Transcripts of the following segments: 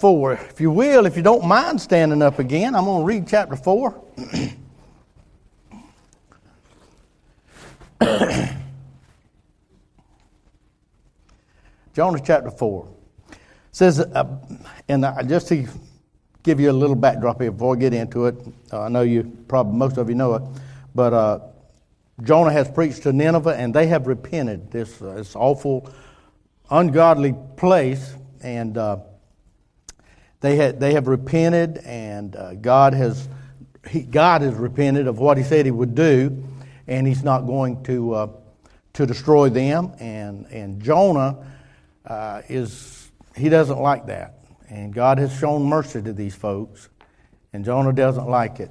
4. If you will, if you don't mind standing up again, I'm going to read chapter 4. Jonah chapter 4 says, uh, and I, just to give you a little backdrop here before I get into it, uh, I know you probably, most of you know it, but uh, Jonah has preached to Nineveh and they have repented. This, uh, this awful, ungodly place, and uh, they, had, they have repented, and uh, God has he, God has repented of what He said He would do, and He's not going to uh, to destroy them. And and Jonah uh, is he doesn't like that, and God has shown mercy to these folks, and Jonah doesn't like it.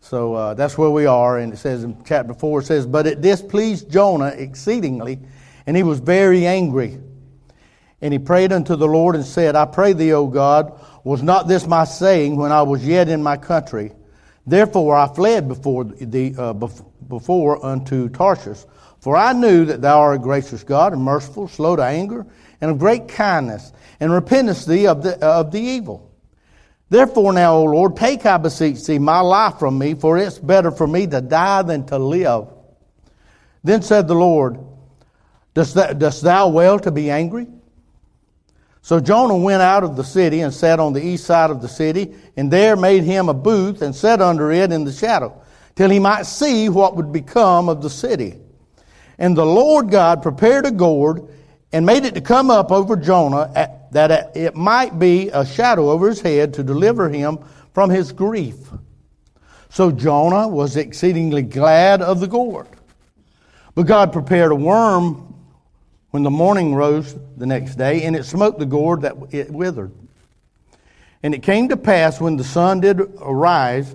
So uh, that's where we are, and it says in chapter four, it says, "But it displeased Jonah exceedingly, and he was very angry." And he prayed unto the Lord and said, I pray thee, O God, was not this my saying when I was yet in my country? Therefore I fled before thee, uh, before unto Tarshish, for I knew that thou art a gracious God and merciful, slow to anger, and of great kindness, and repentest thee of the, of the evil. Therefore now, O Lord, take, I beseech thee, my life from me, for it's better for me to die than to live. Then said the Lord, Dost thou, dost thou well to be angry? So Jonah went out of the city and sat on the east side of the city, and there made him a booth and sat under it in the shadow, till he might see what would become of the city. And the Lord God prepared a gourd and made it to come up over Jonah, at, that it might be a shadow over his head to deliver him from his grief. So Jonah was exceedingly glad of the gourd. But God prepared a worm when the morning rose the next day, and it smote the gourd that it withered. And it came to pass when the sun did arise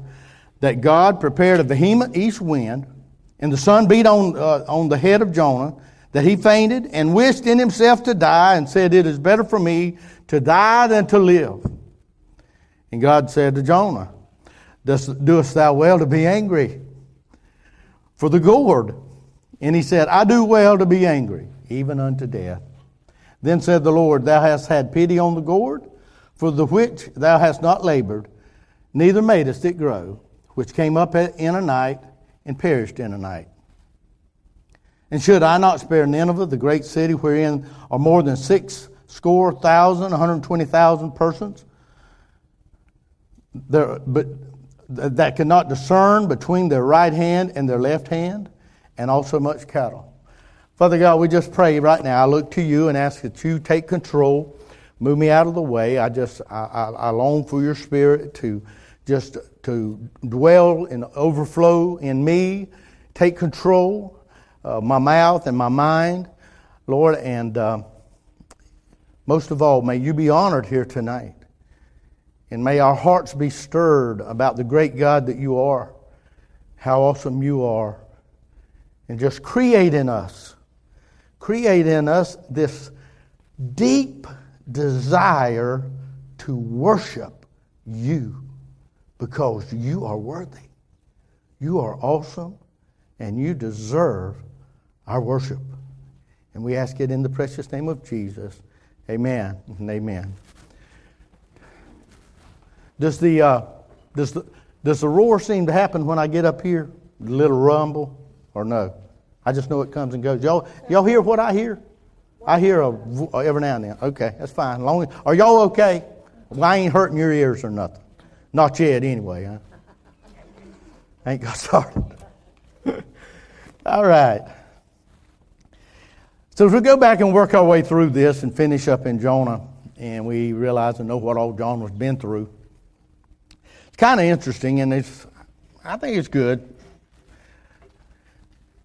that God prepared a vehement east wind, and the sun beat on, uh, on the head of Jonah, that he fainted and wished in himself to die, and said, It is better for me to die than to live. And God said to Jonah, "Dost Doest thou well to be angry for the gourd? And he said, I do well to be angry even unto death. Then said the Lord, Thou hast had pity on the gourd, for the which thou hast not labored, neither madest it grow, which came up in a night and perished in a night. And should I not spare Nineveh, the great city wherein are more than six score thousand, 120,000 persons, there, but that cannot discern between their right hand and their left hand, and also much cattle? Father God, we just pray right now. I look to you and ask that you take control, move me out of the way. I just, I, I, I long for your spirit to just to dwell and overflow in me, take control of my mouth and my mind, Lord, and uh, most of all, may you be honored here tonight. And may our hearts be stirred about the great God that you are, how awesome you are, and just create in us create in us this deep desire to worship you because you are worthy. You are awesome and you deserve our worship. And we ask it in the precious name of Jesus. Amen and amen. Does the, uh, does the, does the roar seem to happen when I get up here? Little rumble or no? I just know it comes and goes. Y'all, y'all hear what I hear? I hear a, uh, every now and then. Okay, that's fine. Long, are y'all okay? Well, I ain't hurting your ears or nothing. Not yet, anyway. Huh? Ain't got started. All right. So as we go back and work our way through this and finish up in Jonah, and we realize and know what old Jonah's been through, it's kind of interesting, and it's I think it's good.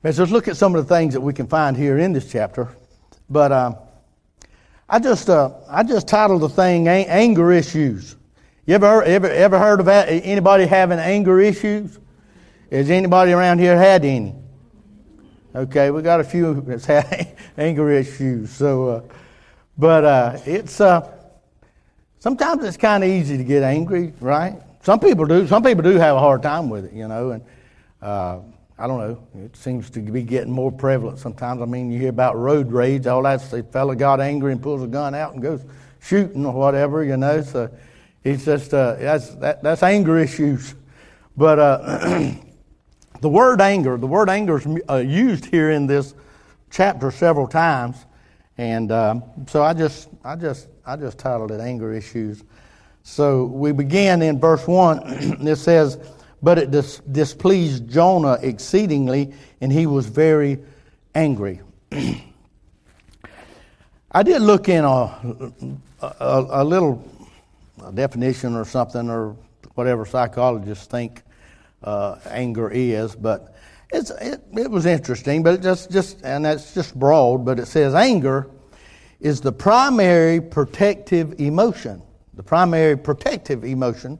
Let's just look at some of the things that we can find here in this chapter. But uh, I just uh, I just titled the thing "Anger Issues." You ever ever ever heard of anybody having anger issues? Has anybody around here had any? Okay, we got a few that's had anger issues. So, uh, but uh, it's uh, sometimes it's kind of easy to get angry, right? Some people do. Some people do have a hard time with it, you know, and uh, I don't know. It seems to be getting more prevalent sometimes. I mean, you hear about road raids, All that the fellow got angry and pulls a gun out and goes shooting or whatever, you know. So he's just uh, that's that, that's anger issues. But uh, the word anger, the word anger is uh, used here in this chapter several times, and um, so I just I just I just titled it anger issues. So we begin in verse one. it says, "But it dis- displeased Jonah exceedingly, and he was very angry." I did look in a, a, a little definition or something or whatever psychologists think uh, anger is, but it's, it, it was interesting, but it just, just, and that's just broad, but it says anger is the primary protective emotion, the primary protective emotion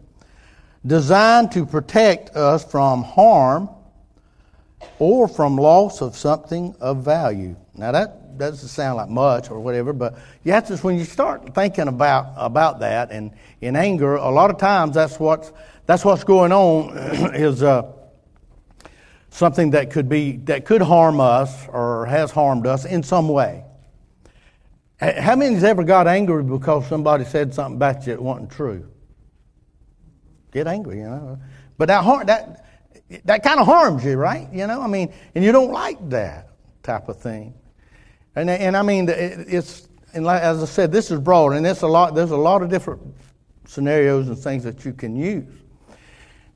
designed to protect us from harm or from loss of something of value. Now that doesn't sound like much or whatever, but you have to, when you start thinking about, about that and in anger, a lot of times that's what's, that's what's going on is, uh, something that could be, that could harm us or has harmed us in some way. How many's ever got angry because somebody said something about you that wasn't true? Get angry, you know. But that, that, that kind of harms you, right? You know, I mean, and you don't like that type of thing. And, and I mean, it's, and like, as I said, this is broad, and there's a lot, there's a lot of different scenarios and things that you can use.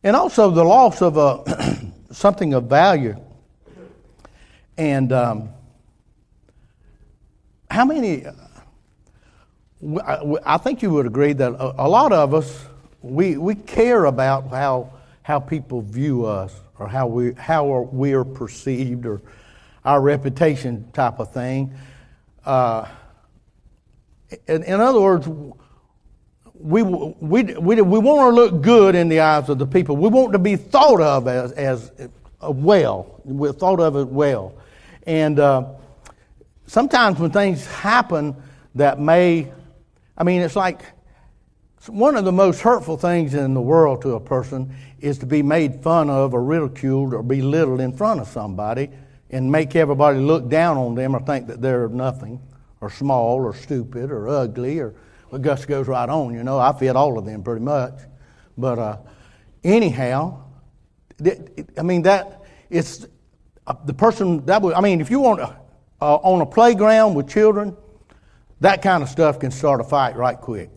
And also the loss of a, something of value. And um, how many, I think you would agree that a lot of us, we, we care about how, how people view us or how we, how we are perceived or our reputation type of thing. Uh, in, in, other words, we, we, we, we want to look good in the eyes of the people. We want to be thought of as, as well. We're thought of as well. And uh, sometimes when things happen that may, I mean, it's like one of the most hurtful things in the world to a person is to be made fun of or ridiculed or belittled in front of somebody and make everybody look down on them or think that they're nothing or small or stupid or ugly or well, Gus goes right on. You know, I fit all of them pretty much. But uh, anyhow, I mean that it's uh, the person that would. I mean, if you want uh, on a playground with children, that kind of stuff can start a fight right quick.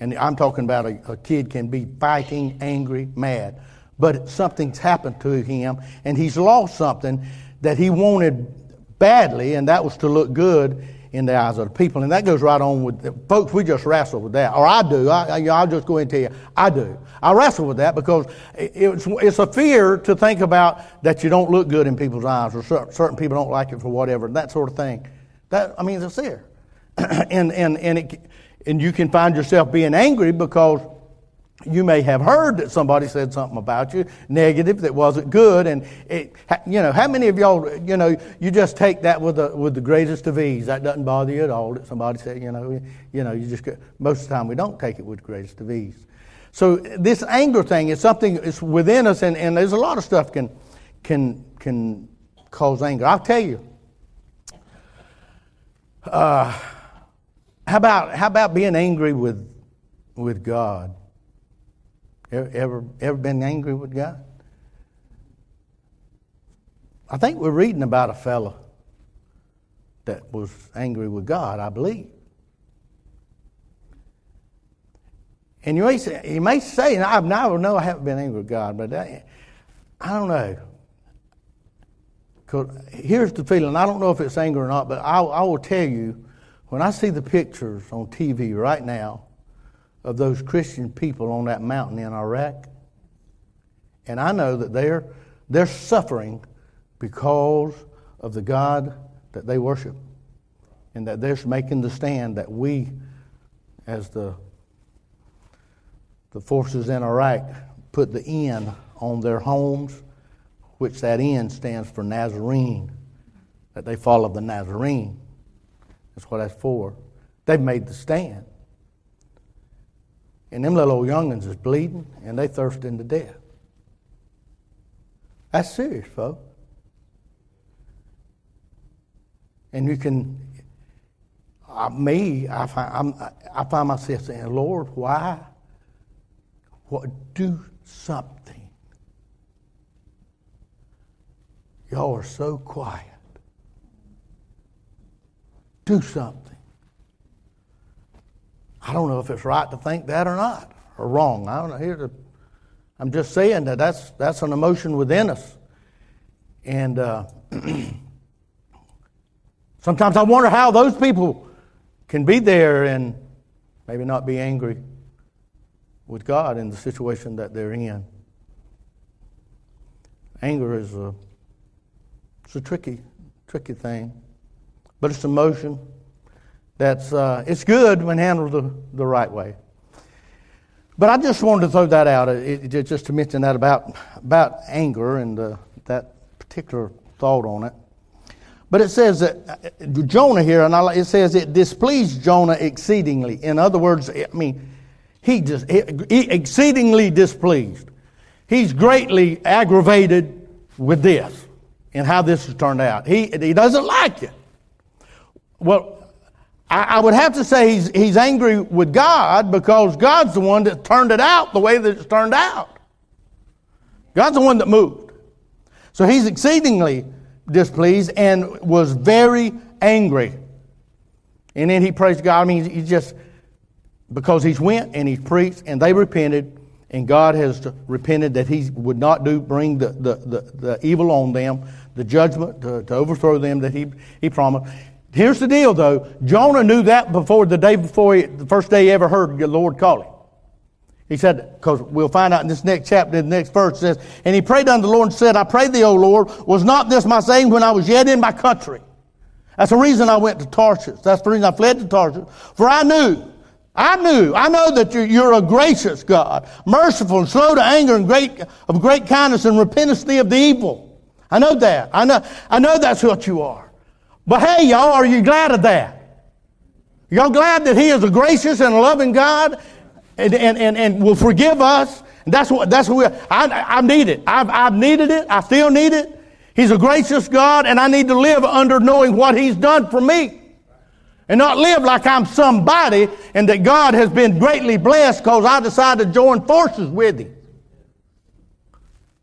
And I'm talking about a, a kid can be fighting, angry, mad, but something's happened to him, and he's lost something that he wanted badly, and that was to look good in the eyes of the people. And that goes right on with, folks, we just wrestle with that. Or I do. I, will just go and tell you, I do. I wrestle with that because it's, it's a fear to think about that you don't look good in people's eyes or certain people don't like you for whatever, that sort of thing. That, I mean, it's there. and, and, and, it, and you can find yourself being angry because you may have heard that somebody said something about you negative that wasn't good. And it, you know how many of y'all you know you just take that with the with the greatest of ease. That doesn't bother you at all that somebody said you know you know you just most of the time we don't take it with the greatest of ease. So this anger thing is something that's within us and, and there's a lot of stuff can can can cause anger. I'll tell you. Uh, how about how about being angry with with god Ever, ever been angry with God? I think we're reading about a fellow that was angry with God, I believe. And you may say, you may say and I never know I haven't been angry with God, but I, don't know. Here's the feeling. I don't know if it's anger or not, but I, I will tell you when I see the pictures on TV right now of those Christian people on that mountain in Iraq. And I know that they're, they're suffering because of the God that they worship. And that they're making the stand that we, as the, the forces in Iraq, put the N on their homes, which that N stands for Nazarene, that they follow the Nazarene. That's what that's for. They've made the stand. And them little old youngins is bleeding and they thirsting to death. That's serious, folks. And you can, uh, me, I find, I'm, I find myself saying, Lord, why? What, do something. Y'all are so quiet. Do something. I don't know if it's right to think that or not, or wrong. I don't know. I'm just saying that that's, that's an emotion within us. And uh, sometimes I wonder how those people can be there and maybe not be angry with God in the situation that they're in. Anger is a, it's a tricky, tricky thing, but it's a motion that's uh, it's good when handled the, the right way. But I just wanted to throw that out, it, it, just to mention that about about anger and uh, that particular thought on it. But it says that uh, Jonah here, and I, it says it displeased Jonah exceedingly. In other words, I mean, he just he, he exceedingly displeased. He's greatly aggravated with this and how this has turned out. He he doesn't like it. Well, I, I would have to say he's he's angry with God because God's the one that turned it out the way that it's turned out. God's the one that moved. So he's exceedingly displeased and was very angry. And then he praised God. I mean, he just, because he's went and he's preached and they repented, and God has repented that he would not do bring the, the, the, the evil on them, the judgment to, to overthrow them that he, he promised. Here's the deal, though. Jonah knew that before the day before he, the first day he ever heard the Lord call him. He said, because we'll find out in this next chapter, in the next verse says, And he prayed unto the Lord and said, I pray thee, O Lord, was not this my saying when I was yet in my country? That's the reason I went to Tarshish. That's the reason I fled to Tarshish. For I knew, I knew, I know that you're, you're a gracious God, merciful and slow to anger and great, of great kindness and repentance thee of the evil. I know that. I know, I know that's what you are. But hey, y'all, are you glad of that? Y'all glad that He is a gracious and loving God and, and, and, and will forgive us. And that's what, that's what we, I, I need it. I've, I've needed it. I still need it. He's a gracious God, and I need to live under knowing what He's done for me. And not live like I'm somebody and that God has been greatly blessed because I decided to join forces with Him.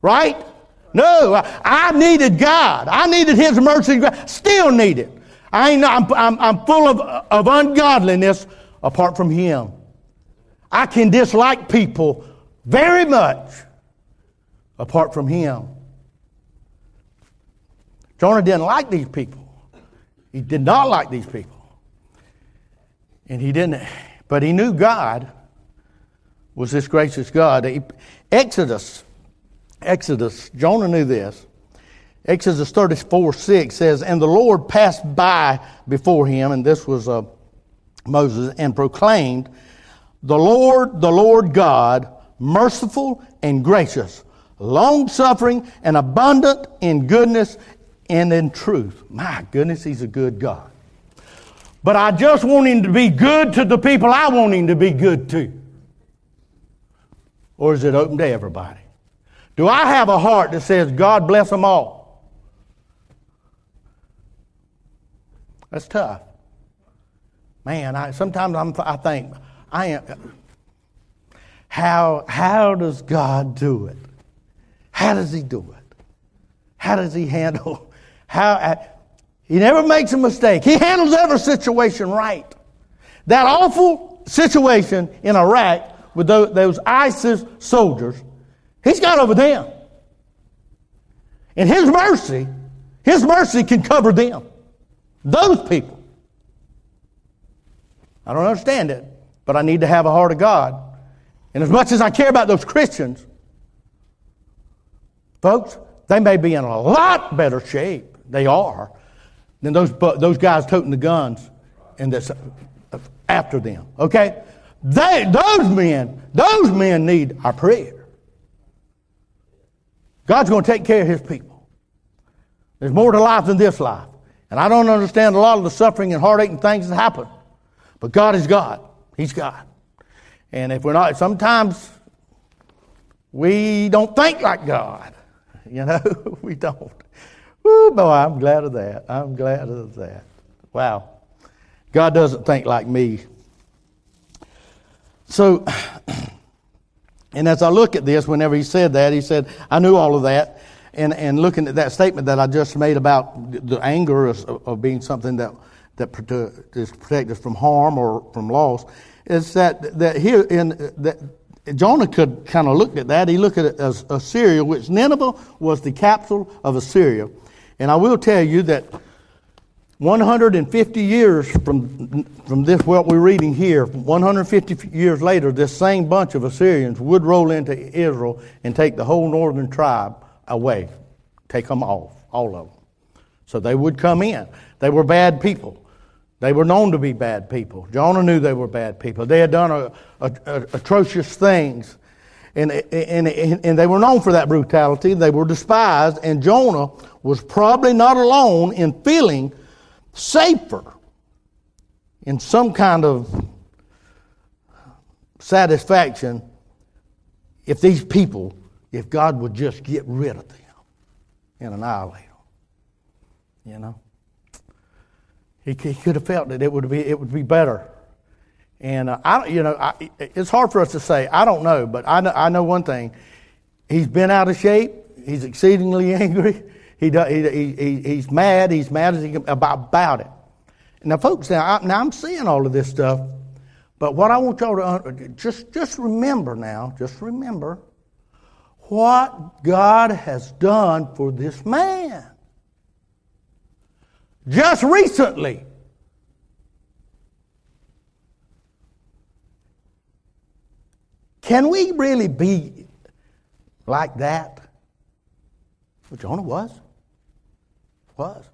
Right? No, I, needed God. I needed His mercy. Still need it. I ain't, I'm, I'm, I'm full of, of ungodliness apart from Him. I can dislike people very much apart from him. Jonah didn't like these people. He did not like these people. And he didn't, but he knew God was this gracious God. Exodus, Exodus, Jonah knew this. Exodus 34 6 says, And the Lord passed by before him, and this was uh, Moses, and proclaimed, the Lord, the Lord God, merciful and gracious, long suffering and abundant in goodness and in truth. My goodness, He's a good God. But I just want Him to be good to the people I want Him to be good to. Or is it open to everybody? Do I have a heart that says, God bless them all? That's tough. Man, I, sometimes I'm, I think, I am. How, how does God do it? How does He do it? How does He handle? How, uh, he never makes a mistake. He handles every situation right. That awful situation in Iraq with those ISIS soldiers, He's got over them. And His mercy, His mercy can cover them. Those people. I don't understand it but I need to have a heart of God. And as much as I care about those Christians, folks, they may be in a lot better shape. They are than those, those guys toting the guns and that's after them. Okay? They, those men, those men need our prayer. God's going to take care of his people. There's more to life than this life. And I don't understand a lot of the suffering and heartache and things that happen. But God is God. He's God. And if we're not, sometimes we don't think like God. You know, we don't. Oh boy, I'm glad of that. I'm glad of that. Wow. God doesn't think like me. So, and as I look at this, whenever he said that, he said, I knew all of that. And, and looking at that statement that I just made about the anger of, of being something that, that is protect us from harm or from loss, is that, that here in uh, that Jonah could kind of look at that. He looked at it as Assyria, which Nineveh was the capital of Assyria. And I will tell you that 150 years from, from this, what we're reading here, 150 years later, this same bunch of Assyrians would roll into Israel and take the whole northern tribe away, take them off, all of them. So they would come in. They were bad people. They were known to be bad people. Jonah knew they were bad people. They had done a, a, a, atrocious things. And, and, and they were known for that brutality. They were despised. And Jonah was probably not alone in feeling safer in some kind of satisfaction if these people, if God would just get rid of them and annihilate them. You know? He, he could have felt that it would be, it would be better. And uh, I, you know, I, it's hard for us to say. I don't know, but I know, I know one thing. He's been out of shape. He's exceedingly angry. He, he, he, he's mad. He's mad as he can, about, about it. Now, folks, now, I, now I'm seeing all of this stuff, but what I want y'all to just just remember now, just remember what God has done for this man. Just recently. Can we really be like that? Well, Jonah was was.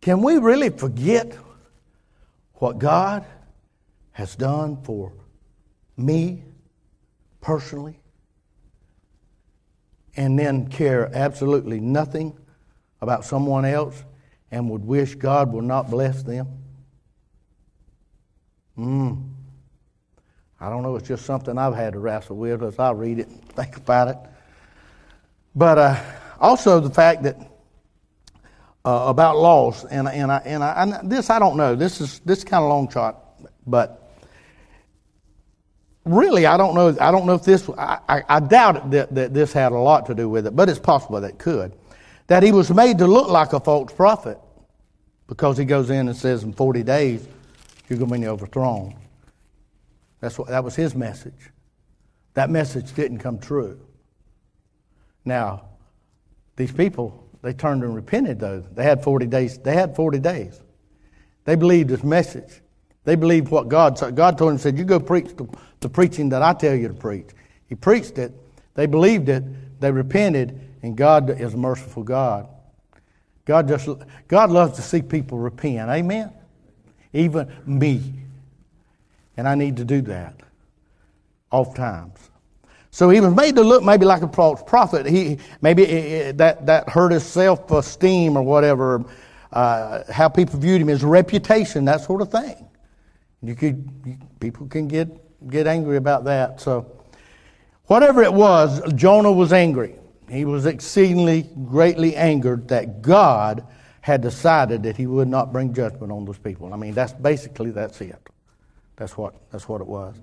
Can we really forget what God has done for me personally and then care absolutely nothing about someone else and would wish God would not bless them? Hmm. I don't know. It's just something I've had to wrestle with as I read it and think about it. But uh, also the fact that uh, about loss, and and I and I and this I don't know. This is this is kind of long shot, but really I don't know. I don't know if this. I, I, I doubt that, that this had a lot to do with it, but it's possible that it could. That he was made to look like a false prophet because he goes in and says, "In forty days, you're going to be overthrown." That's what that was his message. That message didn't come true. Now, these people they turned and repented, though. They had 40 days. They had 40 days. They believed his message. They believed what God said. God told him, said, You go preach the, the preaching that I tell you to preach. He preached it. They believed it. They repented, and God is a merciful God. God just God loves to see people repent. Amen. Even me. And I need to do that oft times. So he was made to look maybe like a false prophet. He maybe that that hurt his self esteem or whatever. Uh, how people viewed him, his reputation, that sort of thing. You could people can get get angry about that. So whatever it was, Jonah was angry. He was exceedingly greatly angered that God had decided that he would not bring judgment on those people. I mean, that's basically that's it. That's what that's what it was.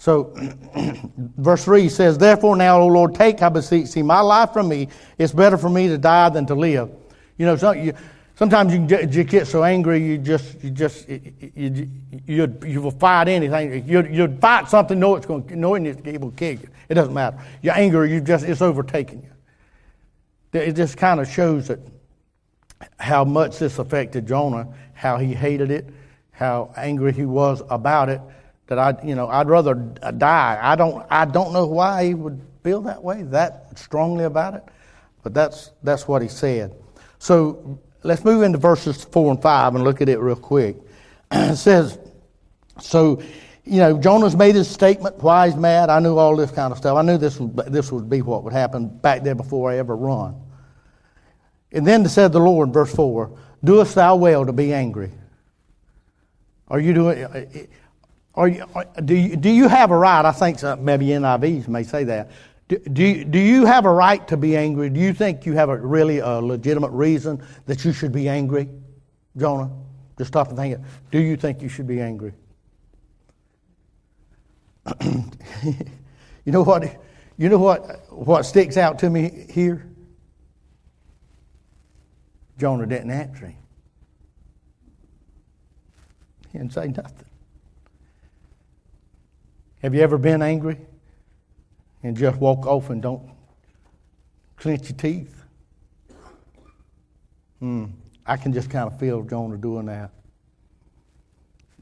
So, verse 3 says, Therefore now, O Lord, take, I beseech thee, my life from me. It's better for me to die than to live. You know, you, sometimes you, you get so angry, you just, you just, you, you, you, will fight anything. You, you'd fight something, know it's going, knowing it's able to kill you. It doesn't matter. Your anger, you just, it's overtaking you. It just kind of shows that how much this affected Jonah, how he hated it, how angry he was about it that I, you know, I'd rather die. I don't, I don't know why he would feel that way, that strongly about it, but that's that's what he said. So let's move into verses four and five and look at it real quick. it says, so you know, Jonah's made his statement why he's mad. I knew all this kind of stuff. I knew this this would be what would happen back there before I ever run. And then said the Lord, verse four, "Doest thou well to be angry?" Are you doing? Are you, do, you, do you have a right? I think some, maybe NIVs may say that. Do, do, do you have a right to be angry? Do you think you have a really a legitimate reason that you should be angry, Jonah? Just stop and think. Do you think you should be angry? you know what? You know what? What sticks out to me here? Jonah didn't answer him. He didn't say nothing. Have you ever been angry and just walk off and don't clench your teeth? Hmm. I can just kind of feel Jonah doing that.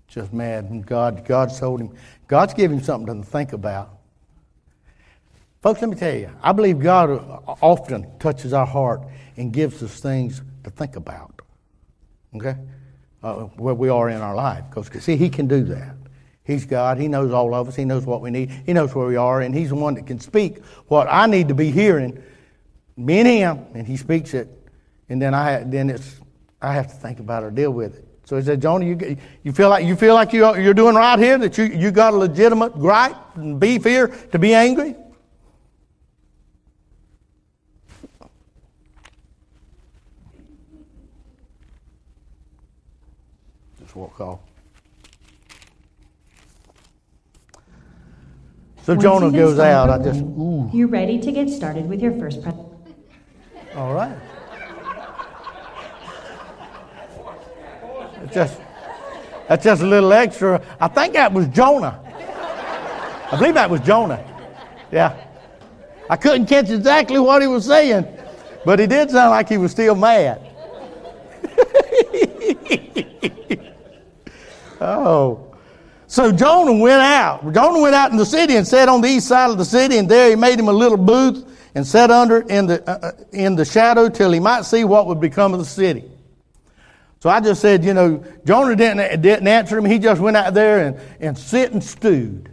Just mad. And God, God told him. God's giving him something to think about. Folks, let me tell you, I believe God often touches our heart and gives us things to think about. Okay? Uh, where we are in our life. Because, see, He can do that. He's God. He knows all of us. He knows what we need. He knows where we are. And He's the one that can speak what I need to be hearing. Me and Him. And He speaks it. And then I, then it's, I have to think about it or deal with it. So he said, Jonah, you, you feel like, you feel like you're, you're doing right here, that you, you got a legitimate gripe and beef here to be angry? Just walk off. So Once Jonah goes out. I just, ooh. You're ready to get started with your first pre- All right. It's just, that's just a little extra. I think that was Jonah. I believe that was Jonah. Yeah. I couldn't catch exactly what he was saying, but he did sound like he was still mad. oh. So Jonah went out. Jonah went out in the city and sat on the east side of the city, and there he made him a little booth and sat under in the, uh, uh, in the shadow till he might see what would become of the city. So I just said, you know, Jonah didn't, didn't answer him. He just went out there and, and sit and stewed.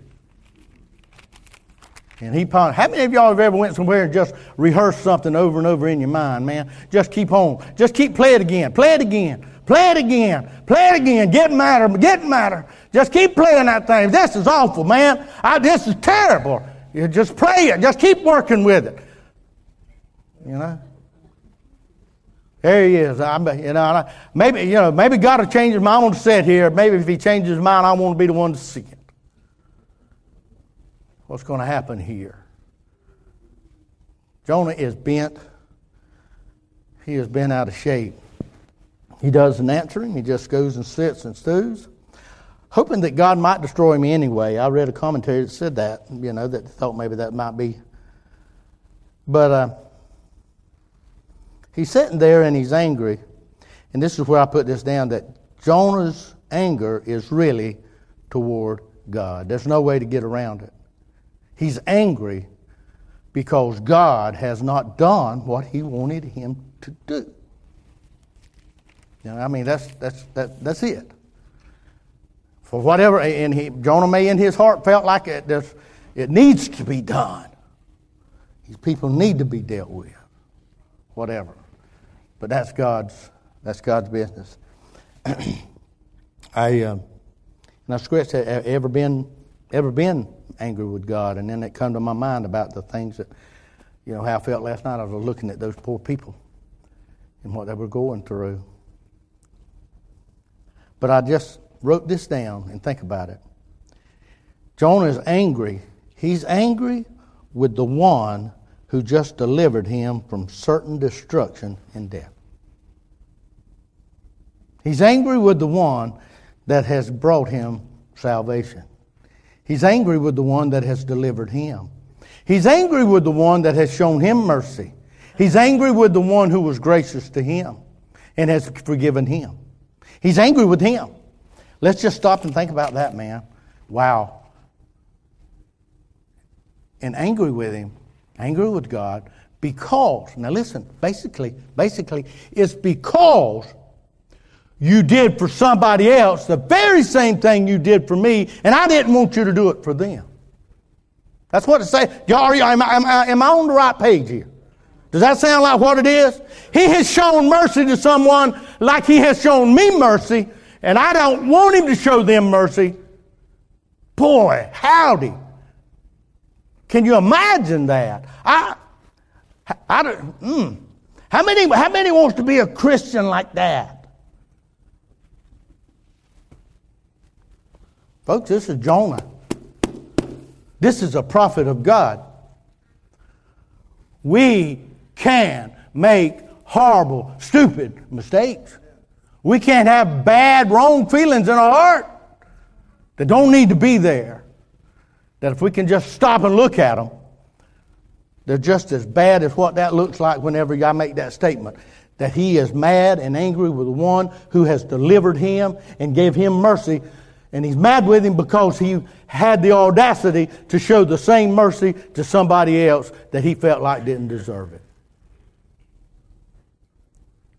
And he pondered. How many of y'all have ever went somewhere and just rehearsed something over and over in your mind, man? Just keep on. Just keep play it again. Play it again. Play it again. Play it again. Getting madder. Getting madder. Just keep playing that thing. This is awful, man. I, this is terrible. You just play it. Just keep working with it. You know? There he is. I, you know, maybe you know, maybe God will change his mind. I want to sit here. Maybe if He changes his mind, I want to be the one to see it. What's going to happen here? Jonah is bent. He has been out of shape. He doesn't answer him. He just goes and sits and stews, hoping that God might destroy me anyway. I read a commentary that said that. You know, that thought maybe that might be. But. Uh, He's sitting there and he's angry. And this is where I put this down that Jonah's anger is really toward God. There's no way to get around it. He's angry because God has not done what he wanted him to do. You know, I mean, that's, that's, that, that's it. For whatever, and he, Jonah may in his heart felt like it, it needs to be done. These people need to be dealt with. Whatever. But that's God's that's God's business. I um, and I scratched ever been ever been angry with God, and then it come to my mind about the things that you know how I felt last night. I was looking at those poor people and what they were going through. But I just wrote this down and think about it. Jonah is angry. He's angry with the one who just delivered him from certain destruction and death. He's angry with the one that has brought him salvation. He's angry with the one that has delivered him. He's angry with the one that has shown him mercy. He's angry with the one who was gracious to him and has forgiven him. He's angry with him. Let's just stop and think about that, man. Wow. And angry with him angry with God because, now listen, basically, basically, it's because you did for somebody else the very same thing you did for me, and I didn't want you to do it for them. That's what it says. Y'all, am I, am, am I on the right page here? Does that sound like what it is? He has shown mercy to someone like he has shown me mercy, and I don't want him to show them mercy. Boy, howdy. Can you imagine that? I, I don't, mm. how many, how many wants to be a Christian like that? Folks, this is Jonah. This is a prophet of God. We can make horrible, stupid mistakes. We can't have bad, wrong feelings in our heart that don't need to be there. That if we can just stop and look at them, they're just as bad as what that looks like whenever I make that statement. That he is mad and angry with the one who has delivered him and gave him mercy. And he's mad with him because he had the audacity to show the same mercy to somebody else that he felt like didn't deserve it.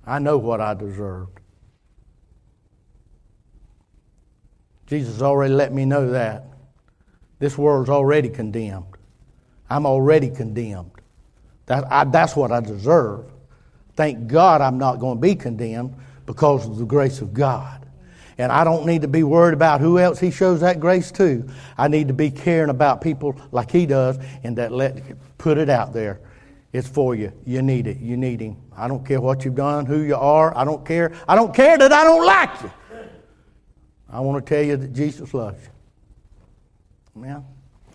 I know what I deserved. Jesus already let me know that. This world's already condemned. I'm already condemned. That, I, that's what I deserve. Thank God I'm not going to be condemned because of the grace of God. And I don't need to be worried about who else He shows that grace to. I need to be caring about people like He does and that let put it out there. It's for you. You need it. You need Him. I don't care what you've done, who you are. I don't care. I don't care that I don't like you. I want to tell you that Jesus loves you. Man,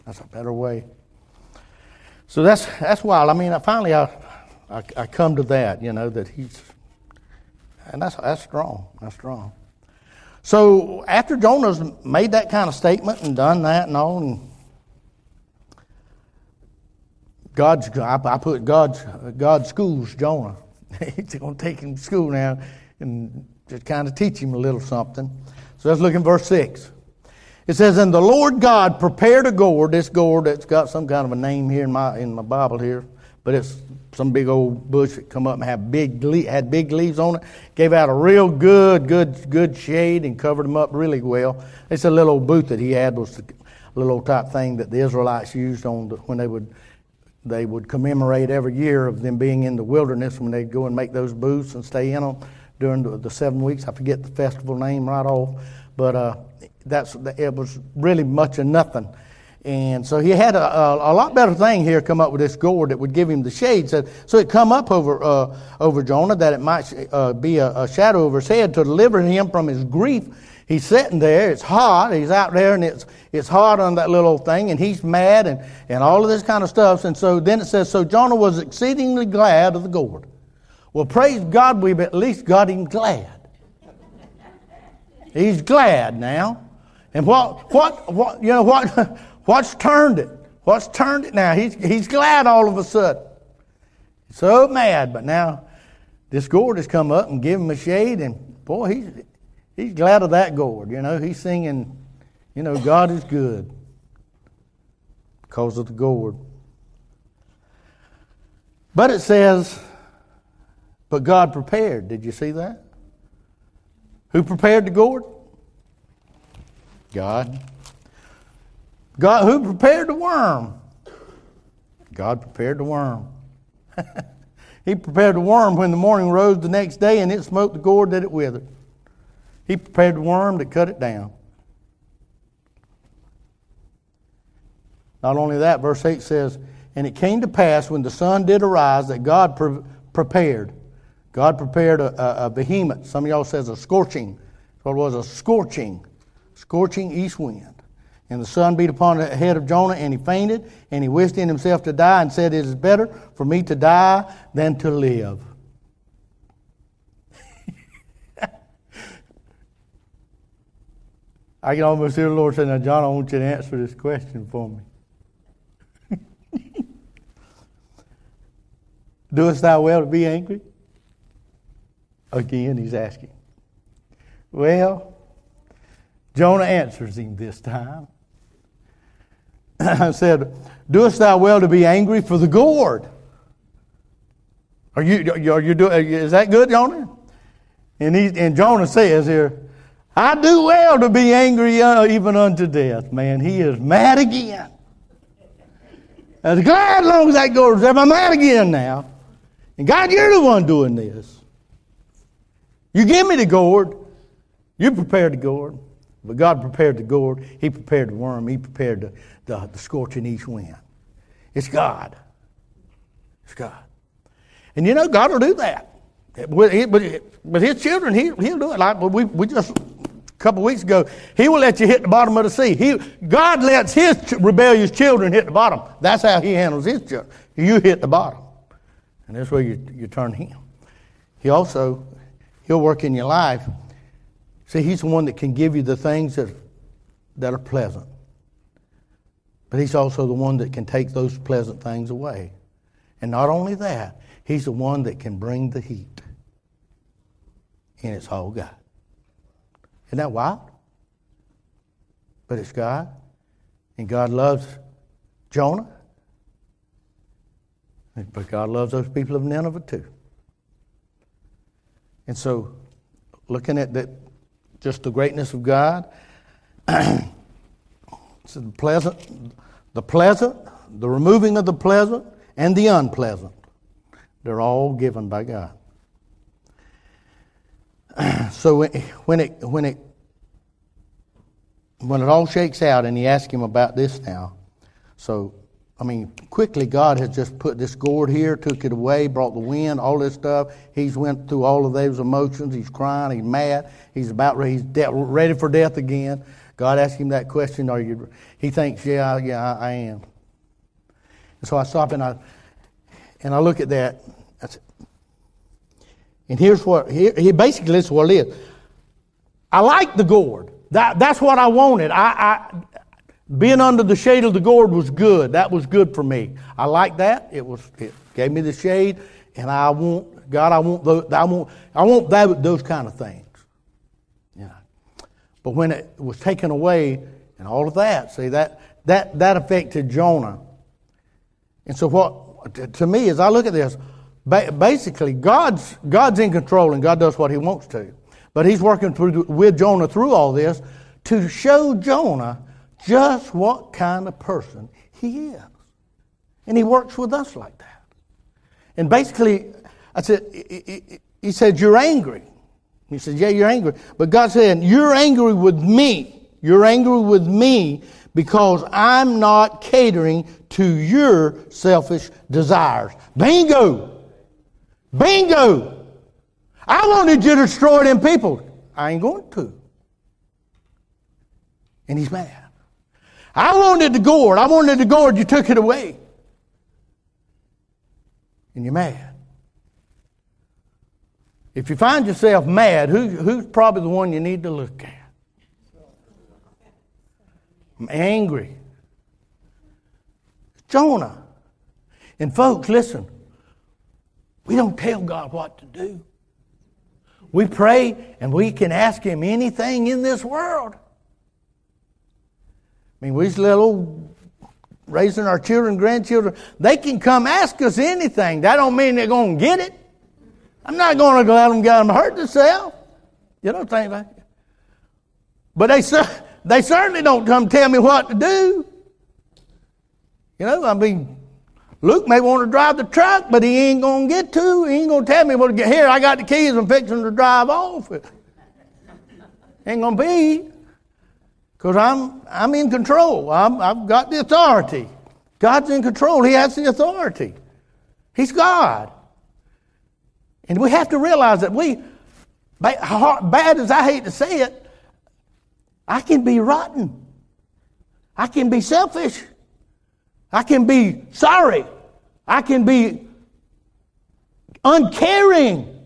that's a better way. So that's that's wild. I mean, I finally I, I, I come to that, you know, that he's, and that's that's strong. That's strong. So after Jonah's made that kind of statement and done that and all, and God's I, I put God's God schools Jonah. he's going to take him to school now and just kind of teach him a little something. So let's look in verse 6. It says, And the Lord God prepared a gourd, this gourd that's got some kind of a name here in my, in my Bible here, but it's some big old bush that come up and have big had big leaves on it. Gave out a real good, good, good shade and covered them up really well. It's a little old booth that he had was a little old type thing that the Israelites used on the, when they would they would commemorate every year of them being in the wilderness when they'd go and make those booths and stay in them during the, the seven weeks. I forget the festival name right off, but uh, that's it was really much of nothing. And so he had a, a, a, lot better thing here come up with this gourd that would give him the shade. So, so it come up over uh, over Jonah that it might uh, be a, a, shadow over his head to deliver him from his grief. He's sitting there. It's hot. He's out there, and it's it's hot on that little thing, and he's mad and and all of this kind of stuff. And so then it says, so Jonah was exceedingly glad of the gourd. Well, praise God, we've at least got him glad. He's glad now. And what, what, what, you know, what, what's turned it? What's turned it now? He's, he's glad all of a sudden. So mad, but now this gourd has come up and given him a shade, and boy, he's, he's glad of that gourd. You know, he's singing, you know, God is good because of the gourd. But it says, but God prepared. Did you see that? Who prepared the gourd? God. God who prepared the worm? God prepared the worm. he prepared the worm when the morning rose the next day and it smote the gourd that it withered. He prepared the worm to cut it down. Not only that, verse 8 says, And it came to pass when the sun did arise that God pre- prepared God prepared a, a, a behemoth. Some of y'all says a scorching. What it was a scorching, scorching east wind. And the sun beat upon the head of Jonah, and he fainted, and he wished in himself to die, and said, It is better for me to die than to live. I can almost hear the Lord saying, Now, John, I want you to answer this question for me. Doest thou well to be angry? Again, he's asking. Well, Jonah answers him this time. I said, Doest thou well to be angry for the gourd? Are you, are you doing, is that good, Jonah? And, he, and Jonah says here, I do well to be angry uh, even unto death. Man, he is mad again. I was glad as long as that is there, I'm mad again now. And God, you're the one doing this. You give me the gourd. You prepared the gourd. But God prepared the gourd. He prepared the worm. He prepared the, the, the scorching east wind. It's God. It's God. And you know, God will do that. With his children, he, he'll do it. Like we, we just a couple weeks ago, He will let you hit the bottom of the sea. He, God lets His rebellious children hit the bottom. That's how He handles His children. You hit the bottom. And that's where you, you turn Him. He also, He'll work in your life. See, He's the one that can give you the things that, that are pleasant. But He's also the one that can take those pleasant things away. And not only that, He's the one that can bring the heat. And it's all God. Isn't that wild? But it's God. And God loves Jonah. But God loves those people of Nineveh too. And so, looking at that, just the greatness of God, so the pleasant, the pleasant, the removing of the pleasant, and the unpleasant, they're all given by God. So when it when it when it all shakes out, and he asks him about this now, so I mean, quickly God has just put this gourd here, took it away, brought the wind, all this stuff. He's went through all of those emotions. He's crying. He's mad. He's about ready. He's de- ready for death again. God asked him that question. Are you? He thinks, yeah, yeah, I, I am. And so I stop and I and I look at that. And here's what he, he basically this is what it is. I like the gourd. That, that's what I wanted. I, I being under the shade of the gourd was good. That was good for me. I like that. It was it gave me the shade, and I want God. I want those, I want I want that, those kind of things. Yeah. But when it was taken away and all of that, see that that that affected Jonah. And so what to me as I look at this, basically God's God's in control and God does what He wants to, but He's working through with Jonah through all this to show Jonah just what kind of person he is. And he works with us like that. And basically, I said, he said, You're angry. He said, Yeah, you're angry. But God said, You're angry with me. You're angry with me because I'm not catering to your selfish desires. Bingo! Bingo! I wanted you to destroy them people. I ain't going to. And he's mad. I wanted the gourd. I wanted the gourd. You took it away. And you're mad. If you find yourself mad, who, who's probably the one you need to look at? I'm angry. Jonah. And folks, listen, we don't tell God what to do. We pray and we can ask Him anything in this world. I mean, we little raising our children, grandchildren. They can come ask us anything. That don't mean they're going to get it. I'm not going to let them get them hurt themselves. You don't think that? But they, they certainly don't come tell me what to do. You know, I mean, Luke may want to drive the truck, but he ain't going to get to. He ain't going to tell me what to get. Here, I got the keys. I'm fixing to drive off. Ain't going to be because I'm, I'm in control. I'm, I've got the authority. God's in control. He has the authority. He's God. And we have to realize that we, bad as I hate to say it, I can be rotten. I can be selfish. I can be sorry. I can be uncaring.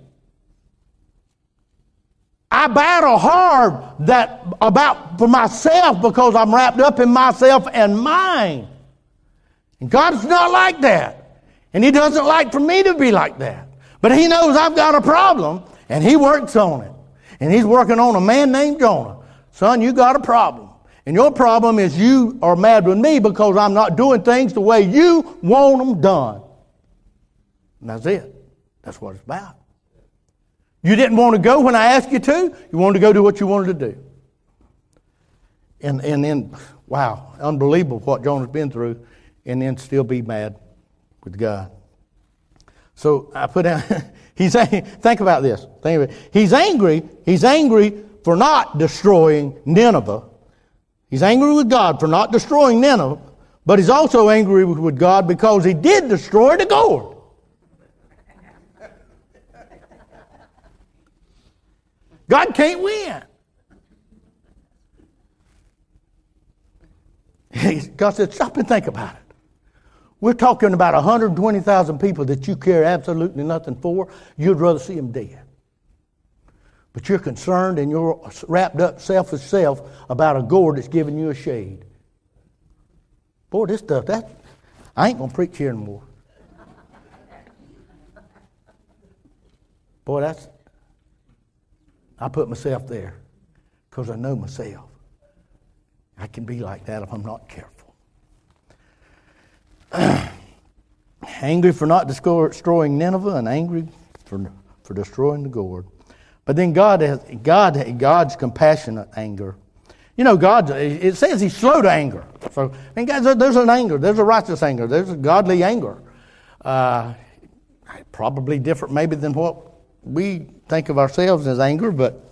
I battle hard that about for myself because I'm wrapped up in myself and mine. And God's not like that. And He doesn't like for me to be like that. But He knows I've got a problem and He works on it. And He's working on a man named Jonah. Son, you got a problem. And your problem is you are mad with me because I'm not doing things the way you want them done. And that's it. That's what it's about. You didn't want to go when I asked you to. You wanted to go do what you wanted to do. And, and then, wow, unbelievable what Jonah's been through, and then still be mad with God. So I put down, he's, think about this. Think about it. He's angry. He's angry for not destroying Nineveh. He's angry with God for not destroying Nineveh, but he's also angry with God because he did destroy the gourd. God can't win. God said, stop and think about it. We're talking about 120,000 people that you care absolutely nothing for. You'd rather see them dead. But you're concerned and you're wrapped up selfish self about a gourd that's giving you a shade. Boy, this stuff, that, I ain't going to preach here anymore. Boy, that's, I put myself there because I know myself. I can be like that if I'm not careful. angry for not destroying Nineveh and angry for, for destroying the gourd. But then God has God God's compassionate anger. You know, God it says He's slow to anger. So I mean, guys, there's an anger. There's a righteous anger. There's a godly anger. Uh, probably different, maybe than what we think of ourselves as anger, but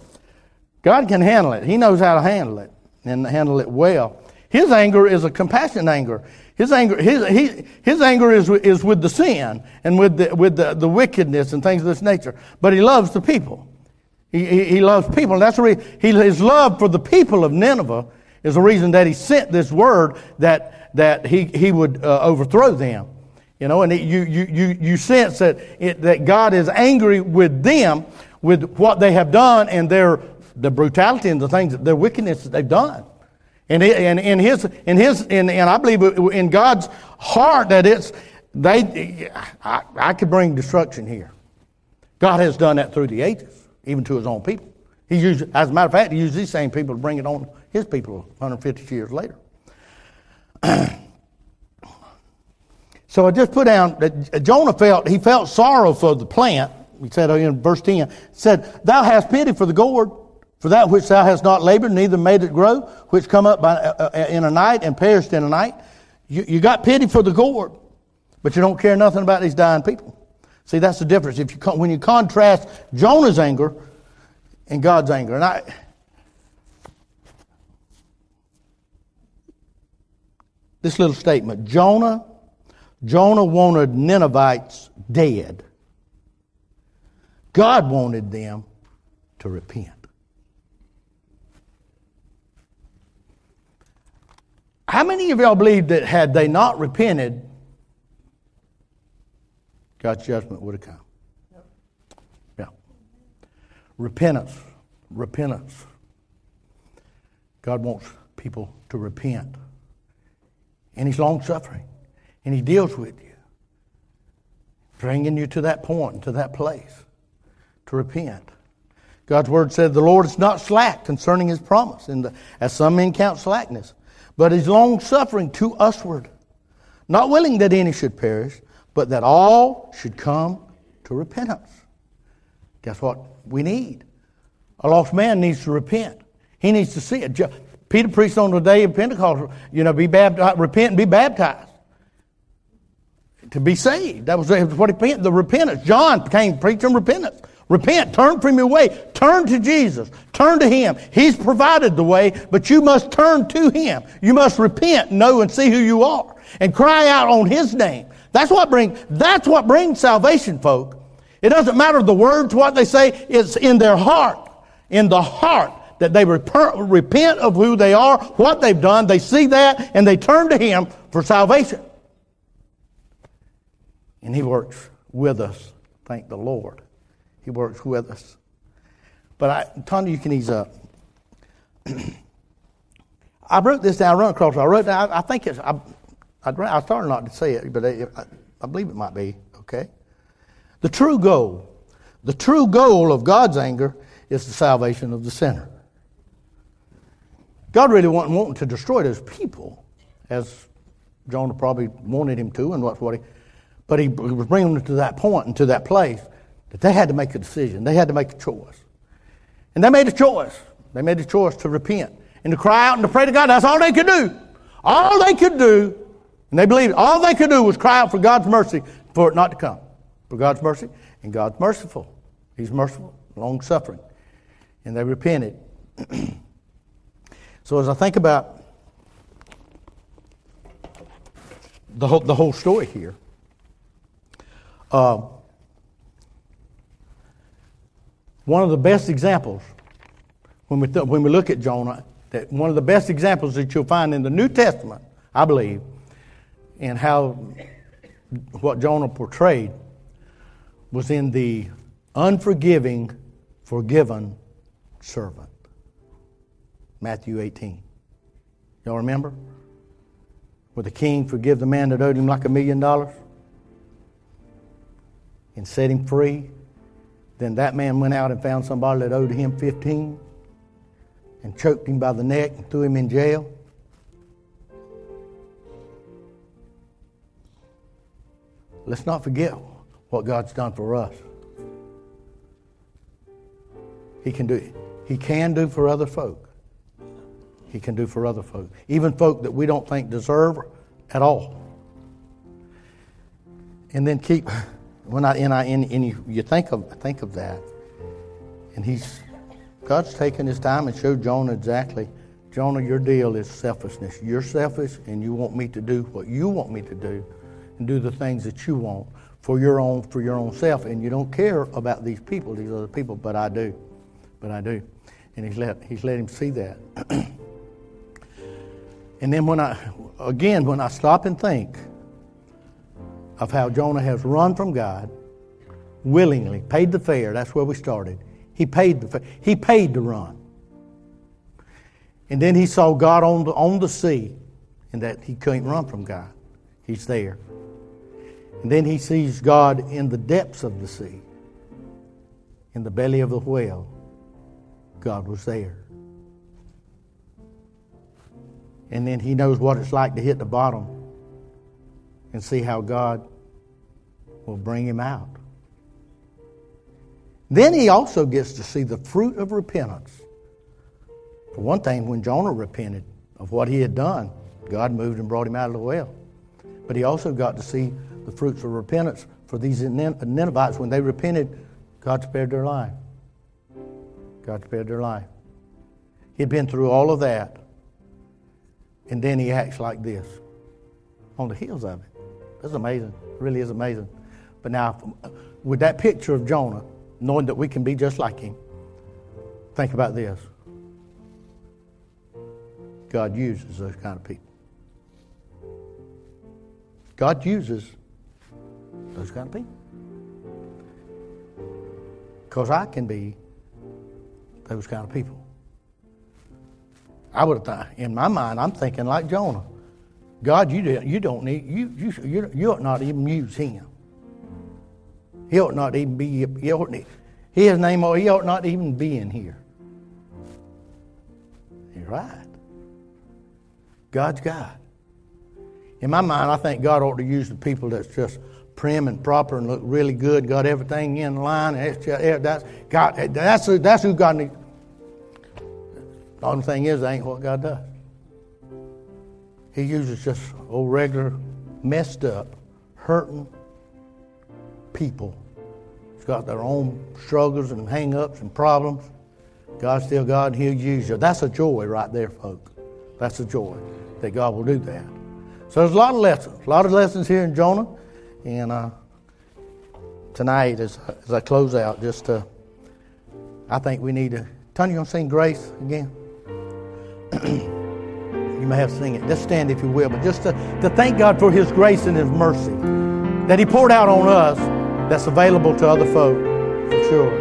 God can handle it. He knows how to handle it and handle it well. His anger is a compassionate anger. His anger, his, he, his anger is, is with the sin and with, the, with the, the wickedness and things of this nature. But he loves the people. He, he, he loves people. And that's reason, he, his love for the people of Nineveh is the reason that he sent this word that, that he, he would uh, overthrow them. You know, and it, you, you, you, you sense that, it, that God is angry with them, with what they have done and their the brutality and the things, the wickedness that they've done. And, and in his, in his, and, and I believe in God's heart that it's, they, I, I could bring destruction here. God has done that through the ages, even to his own people. He used, as a matter of fact, he used these same people to bring it on his people 150 years later. so I just put down that Jonah felt, he felt sorrow for the plant. He said in verse 10, said, Thou hast pity for the gourd for that which thou hast not labored, neither made it grow, which come up by, uh, uh, in a night and perished in a night. You, you got pity for the gourd, but you don't care nothing about these dying people. See, that's the difference. If you when you contrast Jonah's anger and God's anger, and I. This little statement Jonah, Jonah wanted Ninevites dead. God wanted them to repent. How many of y'all believe that had they not repented, God's judgment would have come? Yeah. Repentance. Repentance. God wants people to repent. And He's long suffering. And He deals with you, bringing you to that point, to that place, to repent. God's word said, The Lord is not slack concerning His promise, and as some men count slackness but is long suffering to usward, not willing that any should perish, but that all should come to repentance. Guess what we need? A lost man needs to repent. He needs to see it. Peter preached on the day of Pentecost, you know, be baptized, repent and be baptized. To be saved. That was what he meant, the repentance. John came preaching repentance. Repent, turn from your way, turn to Jesus, turn to Him. He's provided the way, but you must turn to Him. You must repent, know, and see who you are, and cry out on His name. That's what brings, that's what brings salvation, folk. It doesn't matter the words, what they say, it's in their heart, in the heart that they repent of who they are, what they've done, they see that, and they turn to Him for salvation. And He works with us, thank the Lord. He works with us. But I, Tony, you can ease up. I wrote this down, I run across it. I wrote down, I, I think it's, I, I, I started not to say it, but I, I believe it might be, okay? The true goal, the true goal of God's anger is the salvation of the sinner. God really wasn't wanting to destroy those people, as Jonah probably wanted him to, and what's what he, but he was bringing them to that point and to that place that they had to make a decision. They had to make a choice. And they made a choice. They made a choice to repent and to cry out and to pray to God. That's all they could do. All they could do, and they believed, all they could do was cry out for God's mercy for it not to come. For God's mercy, and God's merciful. He's merciful, long suffering. And they repented. so as I think about the whole, the whole story here, uh, One of the best examples, when we, th- when we look at Jonah, that one of the best examples that you'll find in the New Testament I believe, and how what Jonah portrayed was in the unforgiving, forgiven servant. Matthew 18. Y'all remember? Where the king forgive the man that owed him like a million dollars and set him free. Then that man went out and found somebody that owed him 15 and choked him by the neck and threw him in jail. Let's not forget what God's done for us. He can do He can do for other folk. He can do for other folk, even folk that we don't think deserve at all. And then keep when I and I and, and you, you think of think of that, and he's God's taken his time and showed Jonah exactly. Jonah, your deal is selfishness. You're selfish, and you want me to do what you want me to do, and do the things that you want for your own for your own self, and you don't care about these people, these other people, but I do, but I do, and he's let he's let him see that. and then when I again when I stop and think of how Jonah has run from God willingly, paid the fare. That's where we started. He paid the fare. He paid to run. And then he saw God on the, on the sea and that he couldn't run from God. He's there. And then he sees God in the depths of the sea, in the belly of the whale. God was there. And then he knows what it's like to hit the bottom and see how God will bring him out. Then he also gets to see the fruit of repentance. For one thing, when Jonah repented of what he had done, God moved and brought him out of the well. But he also got to see the fruits of repentance for these Ninevites. When they repented, God spared their life. God spared their life. He'd been through all of that. And then he acts like this on the heels of it. That's amazing. It really is amazing. But now, with that picture of Jonah, knowing that we can be just like him, think about this. God uses those kind of people. God uses those kind of people. Because I can be those kind of people. I would have thought, in my mind, I'm thinking like Jonah. God, you don't, you don't need, you, you, you, you ought not even use him. He ought not even be, he ought, his name, he ought not even be in here. You're right. God's God. In my mind, I think God ought to use the people that's just prim and proper and look really good, got everything in line. That's, that's, God, that's, that's who God needs. The only thing is, that ain't what God does. He uses just old regular, messed up, hurting people. It's got their own struggles and hang ups and problems. God's still God, and He'll use you. That's a joy right there, folks. That's a joy that God will do that. So there's a lot of lessons, a lot of lessons here in Jonah. And uh, tonight, as, as I close out, just uh, I think we need to. Tony, you want to sing Grace again? You may have to sing it. Just stand if you will, but just to, to thank God for His grace and His mercy that He poured out on us that's available to other folk, for sure.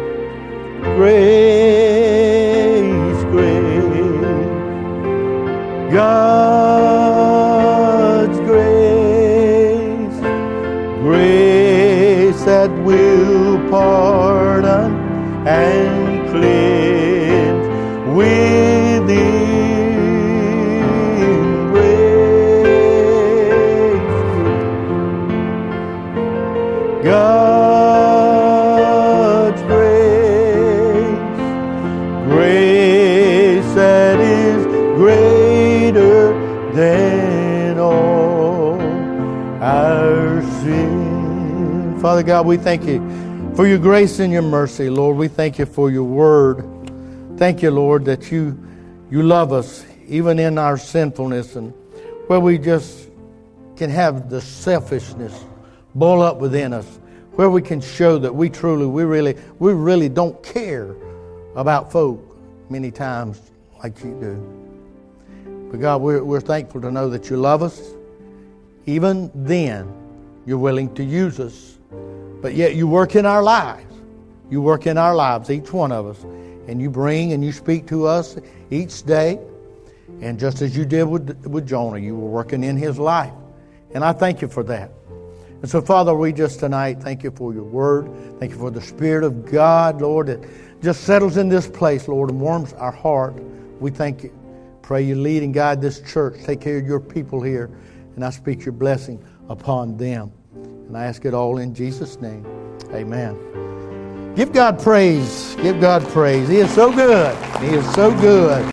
Grace, grace, God's grace, grace that will pardon and God, we thank you for your grace and your mercy, Lord. We thank you for your word. Thank you, Lord, that you you love us even in our sinfulness and where we just can have the selfishness boil up within us, where we can show that we truly, we really, we really don't care about folk many times like you do. But God, we're, we're thankful to know that you love us. Even then, you're willing to use us. But yet you work in our lives. You work in our lives, each one of us. And you bring and you speak to us each day. And just as you did with, with Jonah, you were working in his life. And I thank you for that. And so, Father, we just tonight thank you for your word. Thank you for the Spirit of God, Lord, that just settles in this place, Lord, and warms our heart. We thank you. Pray you lead and guide this church. Take care of your people here. And I speak your blessing upon them. And I ask it all in Jesus' name. Amen. Give God praise. Give God praise. He is so good. He is so good.